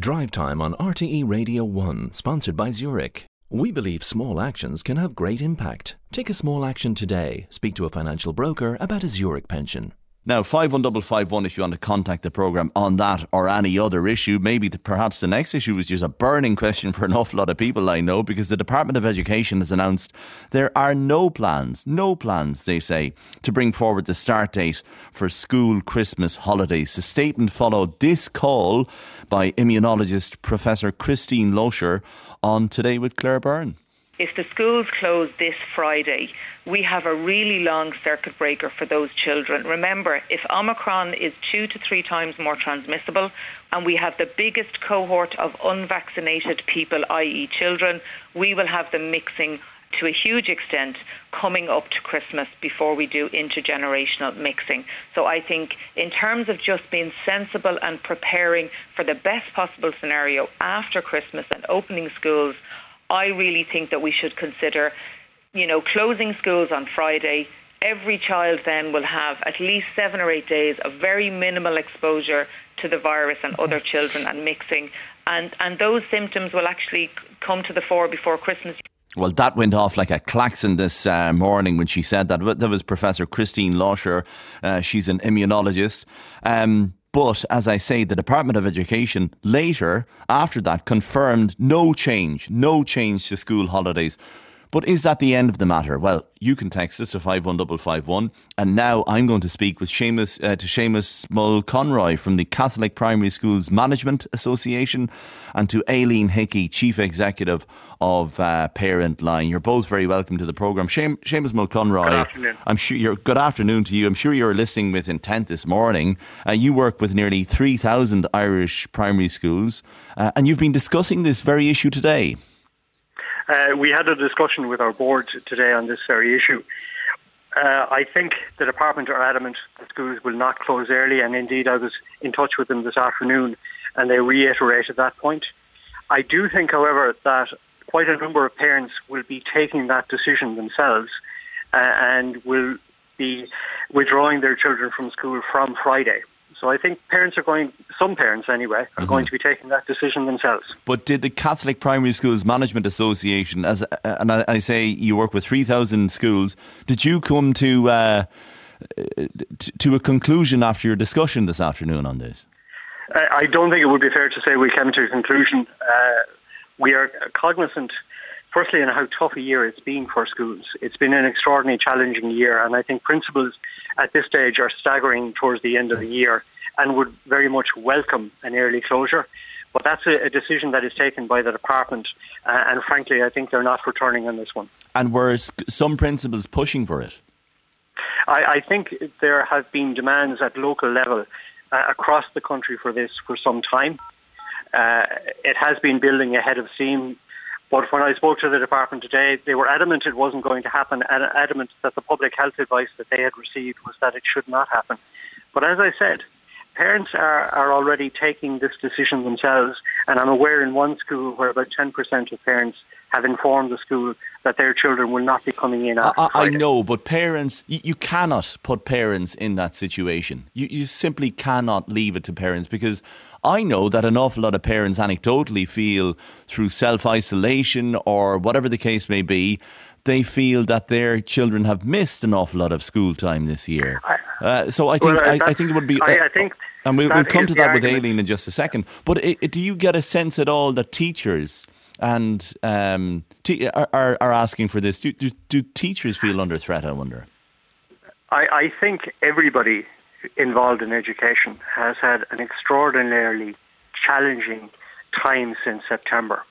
Drive Time on RTE Radio 1, sponsored by Zurich. We believe small actions can have great impact. Take a small action today. Speak to a financial broker about a Zurich pension. Now, 51551 if you want to contact the programme on that or any other issue. Maybe the, perhaps the next issue is just a burning question for an awful lot of people I know because the Department of Education has announced there are no plans, no plans, they say, to bring forward the start date for school Christmas holidays. The statement followed this call by immunologist Professor Christine Loscher on Today with Claire Byrne. If the schools close this Friday, we have a really long circuit breaker for those children. Remember, if Omicron is two to three times more transmissible, and we have the biggest cohort of unvaccinated people, i.e., children, we will have them mixing to a huge extent coming up to Christmas before we do intergenerational mixing. So I think, in terms of just being sensible and preparing for the best possible scenario after Christmas and opening schools, I really think that we should consider you know, closing schools on Friday, every child then will have at least seven or eight days of very minimal exposure to the virus and okay. other children and mixing. And, and those symptoms will actually come to the fore before Christmas. Well, that went off like a klaxon this uh, morning when she said that. That was Professor Christine Loscher. Uh, she's an immunologist. Um, but as I say, the Department of Education later, after that, confirmed no change, no change to school holidays. But is that the end of the matter? Well, you can text us to 51551. And now I'm going to speak with Seamus, uh, to Seamus Mulconry from the Catholic Primary Schools Management Association and to Aileen Hickey, Chief Executive of uh, ParentLine. You're both very welcome to the programme. Seamus Mulconry, good afternoon. I'm sure you're, good afternoon to you. I'm sure you're listening with intent this morning. Uh, you work with nearly 3,000 Irish primary schools uh, and you've been discussing this very issue today. Uh, we had a discussion with our board today on this very issue. Uh, I think the department are adamant that schools will not close early, and indeed, I was in touch with them this afternoon, and they reiterated that point. I do think, however, that quite a number of parents will be taking that decision themselves uh, and will be withdrawing their children from school from Friday. So I think parents are going, some parents anyway, are mm-hmm. going to be taking that decision themselves. But did the Catholic Primary Schools Management Association, as uh, and I, I say you work with 3,000 schools, did you come to, uh, to a conclusion after your discussion this afternoon on this? I don't think it would be fair to say we came to a conclusion. Uh, we are cognizant firstly, in how tough a year it's been for schools. It's been an extraordinarily challenging year, and I think principals at this stage are staggering towards the end of the year and would very much welcome an early closure. But that's a, a decision that is taken by the department, uh, and frankly, I think they're not returning on this one. And were some principals pushing for it? I, I think there have been demands at local level uh, across the country for this for some time. Uh, it has been building ahead of steam but when I spoke to the department today, they were adamant it wasn't going to happen and adamant that the public health advice that they had received was that it should not happen. But as I said, parents are, are already taking this decision themselves. And I'm aware in one school where about 10% of parents have informed the school that their children will not be coming in I, I, know, but parents, you, you, cannot put parents in that situation. You, you simply cannot leave it to parents because I know that an awful lot of parents anecdotally feel through self isolation or whatever the case may be, they feel that their children have missed an awful lot of school time this year. Uh, so I think well, I, I, think it would be. I, I think. And we'll, we'll come to that with Aileen in just a second. But it, do you get a sense at all that teachers and um, are, are, are asking for this? Do, do, do teachers feel under threat? I wonder. I, I think everybody involved in education has had an extraordinarily challenging time since September.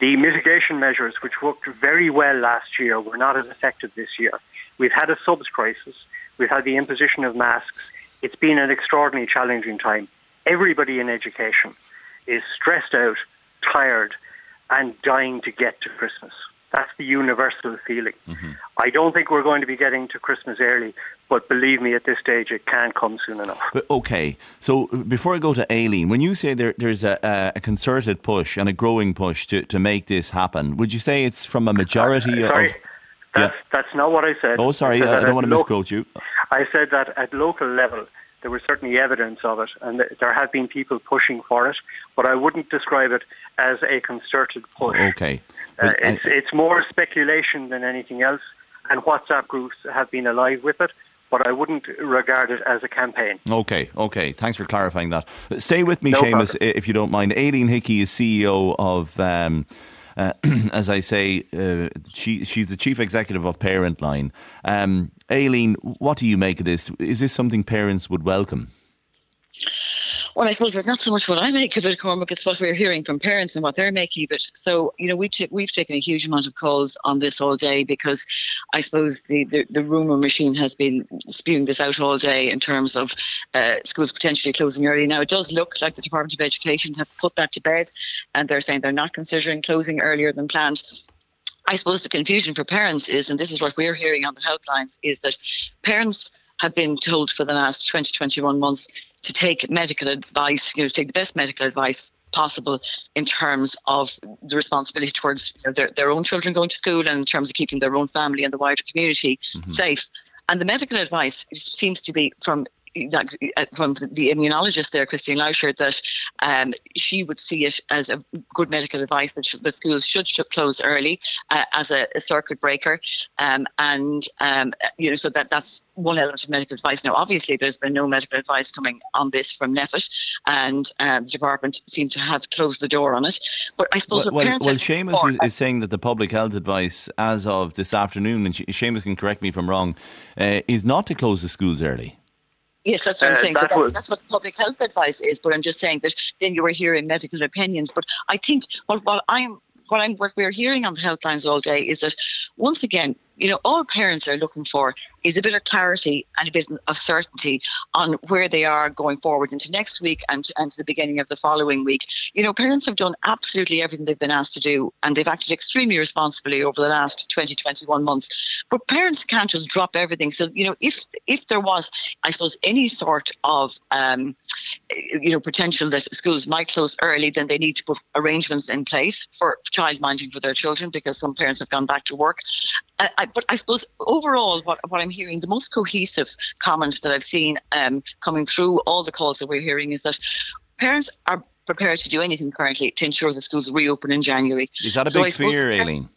The mitigation measures, which worked very well last year, were not as effective this year. We've had a subs crisis. We've had the imposition of masks. It's been an extraordinarily challenging time. Everybody in education is stressed out, tired, and dying to get to Christmas. That's the universal feeling. Mm-hmm. I don't think we're going to be getting to Christmas early, but believe me, at this stage, it can come soon enough. But okay, so before I go to Aileen, when you say there, there's a, a, concerted push and a growing push to, to make this happen, would you say it's from a majority uh, sorry, of. That's, yeah. that's not what I said. Oh, sorry, I, I don't want to misquote you. I said that at local level, There was certainly evidence of it, and there have been people pushing for it, but I wouldn't describe it as a concerted push. Okay. Uh, it's, it's more speculation than anything else, and WhatsApp groups have been alive with it but I wouldn't regard it as a campaign. Okay, okay. Thanks for clarifying that. Stay with me, no Seamus, if you don't mind. Aileen Hickey is CEO of. Um, uh, as I say, uh, she she's the chief executive of ParentLine. Um, Aileen, what do you make of this? Is this something parents would welcome? Well, I suppose it's not so much what I make of it, Cormac, it's what we're hearing from parents and what they're making of it. So, you know, we t- we've taken a huge amount of calls on this all day because I suppose the, the, the rumour machine has been spewing this out all day in terms of uh, schools potentially closing early. Now, it does look like the Department of Education have put that to bed and they're saying they're not considering closing earlier than planned. I suppose the confusion for parents is, and this is what we're hearing on the helplines, is that parents have been told for the last 20, 21 months to take medical advice, you know, take the best medical advice possible in terms of the responsibility towards you know, their, their own children going to school and in terms of keeping their own family and the wider community mm-hmm. safe. And the medical advice seems to be from that, uh, from the immunologist there, Christine Loscher, that um, she would see it as a good medical advice that, that schools should, should close early uh, as a, a, circuit breaker, um, and um, you know, so that that's one element of medical advice. Now, obviously, there's been no medical advice coming on this from NPHET, and uh, the department seem to have closed the door on it. But I suppose well, well, well Seamus is, is, saying that the public health advice as of this afternoon, and Seamus can correct me if I'm wrong, uh, is not to close the schools early. Yes, that's what I'm uh, saying. That so that's, that's, what public health advice is. But I'm just saying that then you were hearing medical opinions. But I think what, what I'm what I'm what we're hearing on the helplines all day is that once again, you know, all parents are looking for is a bit of clarity and a bit of certainty on where they are going forward into next week and, and to the beginning of the following week. You know, parents have done absolutely everything they've been asked to do and they've acted extremely responsibly over the last 20, 21 months. But parents can't just drop everything. So, you know, if if there was, I suppose, any sort of, um, you know, potential that schools might close early, then they need to put arrangements in place for child minding for their children because some parents have gone back to work. I, but I suppose overall, what, what I'm hearing, the most cohesive comments that I've seen um, coming through all the calls that we're hearing is that parents are prepared to do anything currently to ensure the schools reopen in January. Is that a so big fear, Aileen?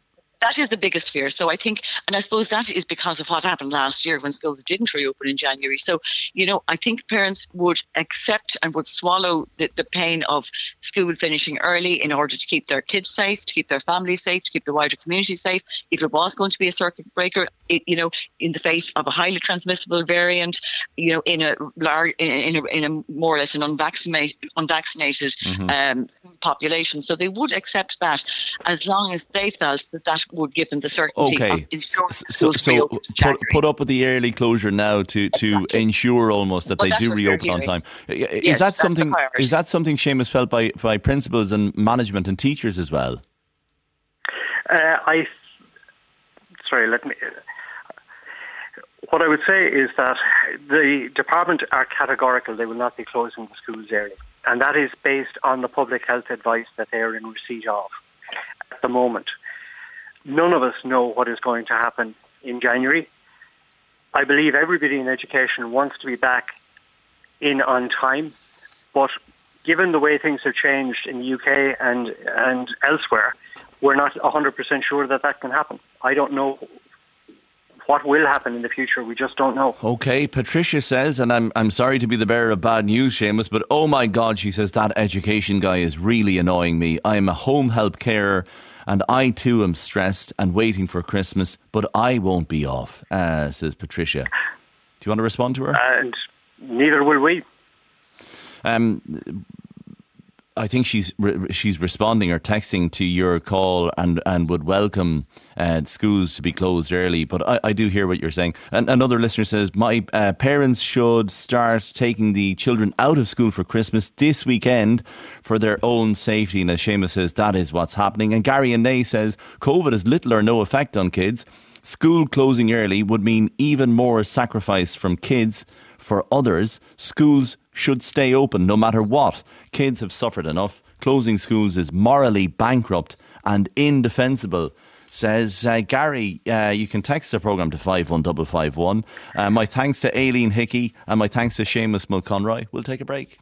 that is the biggest fear. So I think, and I suppose that is because of what happened last year when schools didn't reopen in January. So, you know, I think parents would accept and would swallow the, the pain of school finishing early in order to keep their kids safe, to keep their families safe, to keep the wider community safe. If it was going to be a circuit breaker, it, you know, in the face of a highly transmissible variant, you know, in a large, in, a, in a more or less an unvaccinated, unvaccinated mm-hmm. um, population. So they would accept that as long as they felt that that would give them the certainty okay. so, so put, put, up with the early closure now to, to exactly. ensure almost that well, they do reopen on time. Is yes, that something? Is that something Seamus felt by by principals and management and teachers as well? Uh, I sorry, let me. What I would say is that the department are categorical; they will not be closing the schools early, and that is based on the public health advice that they are in receipt of at the moment. None of us know what is going to happen in January. I believe everybody in education wants to be back in on time, but given the way things have changed in the UK and and elsewhere, we're not 100% sure that that can happen. I don't know what will happen in the future. We just don't know. Okay, Patricia says, and I'm I'm sorry to be the bearer of bad news, Seamus, but oh my God, she says that education guy is really annoying me. I'm a home help carer and I too am stressed and waiting for Christmas, but I won't be off, uh, says Patricia. Do you want to respond to her? And neither will we. Um, I think she's re- she's responding or texting to your call and, and would welcome uh, schools to be closed early. But I, I do hear what you're saying. And another listener says my uh, parents should start taking the children out of school for Christmas this weekend for their own safety. And as Seamus says, that is what's happening. And Gary and Nay says COVID has little or no effect on kids. School closing early would mean even more sacrifice from kids for others. Schools should stay open no matter what. Kids have suffered enough. Closing schools is morally bankrupt and indefensible, says uh, Gary, uh, you can text the programme to 51551. Uh, my thanks to Aileen Hickey and my thanks to Seamus Mulconry. We'll take a break.